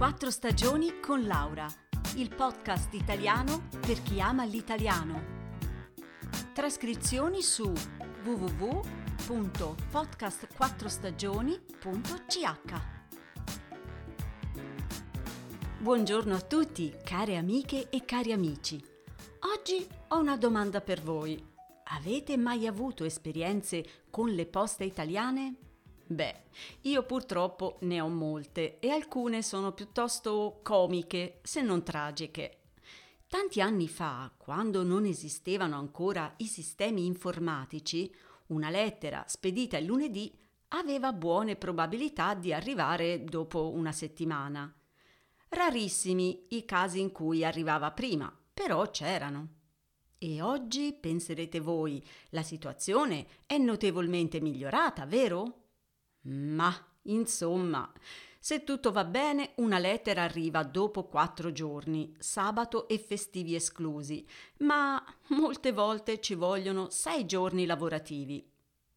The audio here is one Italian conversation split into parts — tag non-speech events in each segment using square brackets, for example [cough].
Quattro stagioni con Laura, il podcast italiano per chi ama l'italiano. Trascrizioni su www.podcastquattrostagioni.ch Buongiorno a tutti, care amiche e cari amici. Oggi ho una domanda per voi. Avete mai avuto esperienze con le poste italiane? Beh, io purtroppo ne ho molte e alcune sono piuttosto comiche, se non tragiche. Tanti anni fa, quando non esistevano ancora i sistemi informatici, una lettera spedita il lunedì aveva buone probabilità di arrivare dopo una settimana. Rarissimi i casi in cui arrivava prima, però c'erano. E oggi, penserete voi, la situazione è notevolmente migliorata, vero? Ma, insomma, se tutto va bene, una lettera arriva dopo quattro giorni, sabato e festivi esclusi, ma molte volte ci vogliono sei giorni lavorativi.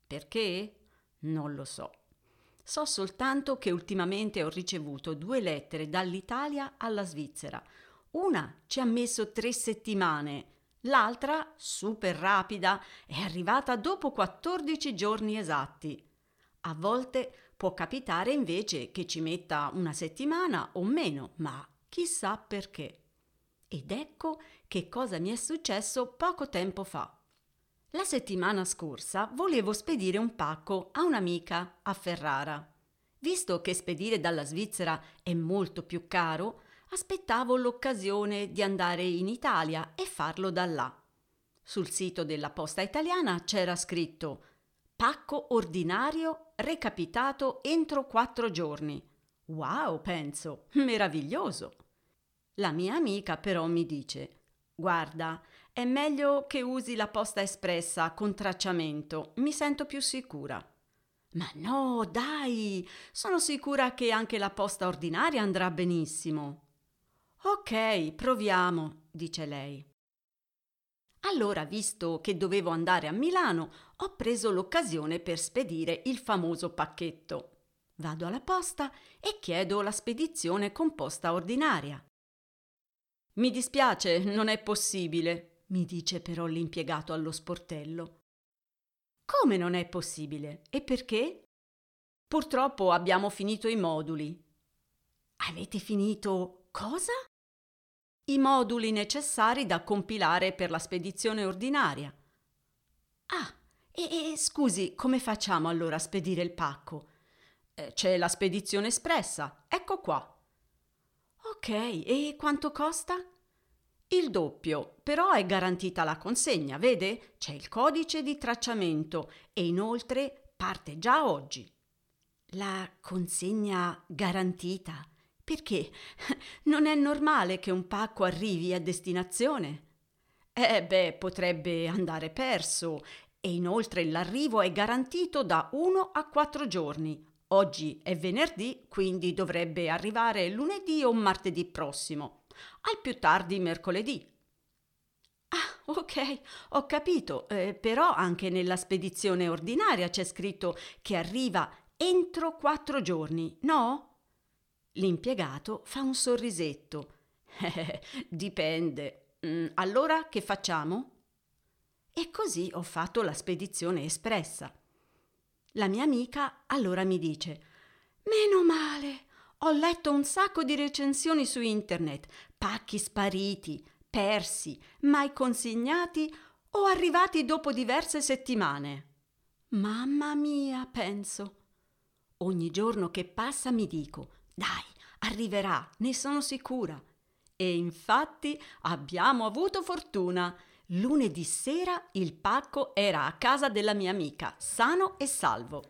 Perché? Non lo so. So soltanto che ultimamente ho ricevuto due lettere dall'Italia alla Svizzera. Una ci ha messo tre settimane, l'altra, super rapida, è arrivata dopo 14 giorni esatti. A volte può capitare invece che ci metta una settimana o meno, ma chissà perché. Ed ecco che cosa mi è successo poco tempo fa. La settimana scorsa volevo spedire un pacco a un'amica a Ferrara. Visto che spedire dalla Svizzera è molto più caro, aspettavo l'occasione di andare in Italia e farlo da là. Sul sito della posta italiana c'era scritto Pacco ordinario recapitato entro quattro giorni. Wow, penso, meraviglioso. La mia amica però mi dice, guarda, è meglio che usi la posta espressa con tracciamento, mi sento più sicura. Ma no, dai, sono sicura che anche la posta ordinaria andrà benissimo. Ok, proviamo, dice lei. Allora, visto che dovevo andare a Milano, ho preso l'occasione per spedire il famoso pacchetto. Vado alla posta e chiedo la spedizione con posta ordinaria. Mi dispiace, non è possibile, mi dice però l'impiegato allo sportello. Come non è possibile? E perché? Purtroppo abbiamo finito i moduli. Avete finito cosa? I moduli necessari da compilare per la spedizione ordinaria. Ah, e, e scusi, come facciamo allora a spedire il pacco? Eh, c'è la spedizione espressa, ecco qua. Ok, e quanto costa? Il doppio, però è garantita la consegna, vede? C'è il codice di tracciamento e inoltre parte già oggi. La consegna garantita? Perché [laughs] non è normale che un pacco arrivi a destinazione. Eh beh, potrebbe andare perso e inoltre l'arrivo è garantito da uno a quattro giorni. Oggi è venerdì, quindi dovrebbe arrivare lunedì o martedì prossimo, al più tardi mercoledì. Ah, ok, ho capito, eh, però anche nella spedizione ordinaria c'è scritto che arriva entro quattro giorni, no? L'impiegato fa un sorrisetto. Eh, [laughs] dipende. Mm, allora che facciamo? E così ho fatto la spedizione espressa. La mia amica allora mi dice: Meno male! Ho letto un sacco di recensioni su internet, pacchi spariti, persi, mai consegnati o arrivati dopo diverse settimane. Mamma mia, penso. Ogni giorno che passa mi dico: dai, arriverà, ne sono sicura. E infatti abbiamo avuto fortuna. Lunedì sera il pacco era a casa della mia amica, sano e salvo.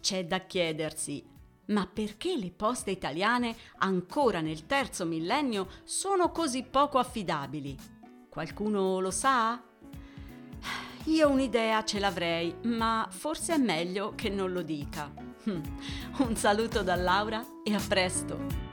C'è da chiedersi, ma perché le poste italiane ancora nel terzo millennio sono così poco affidabili? Qualcuno lo sa? Io un'idea ce l'avrei, ma forse è meglio che non lo dica. [laughs] Un saluto da Laura e a presto!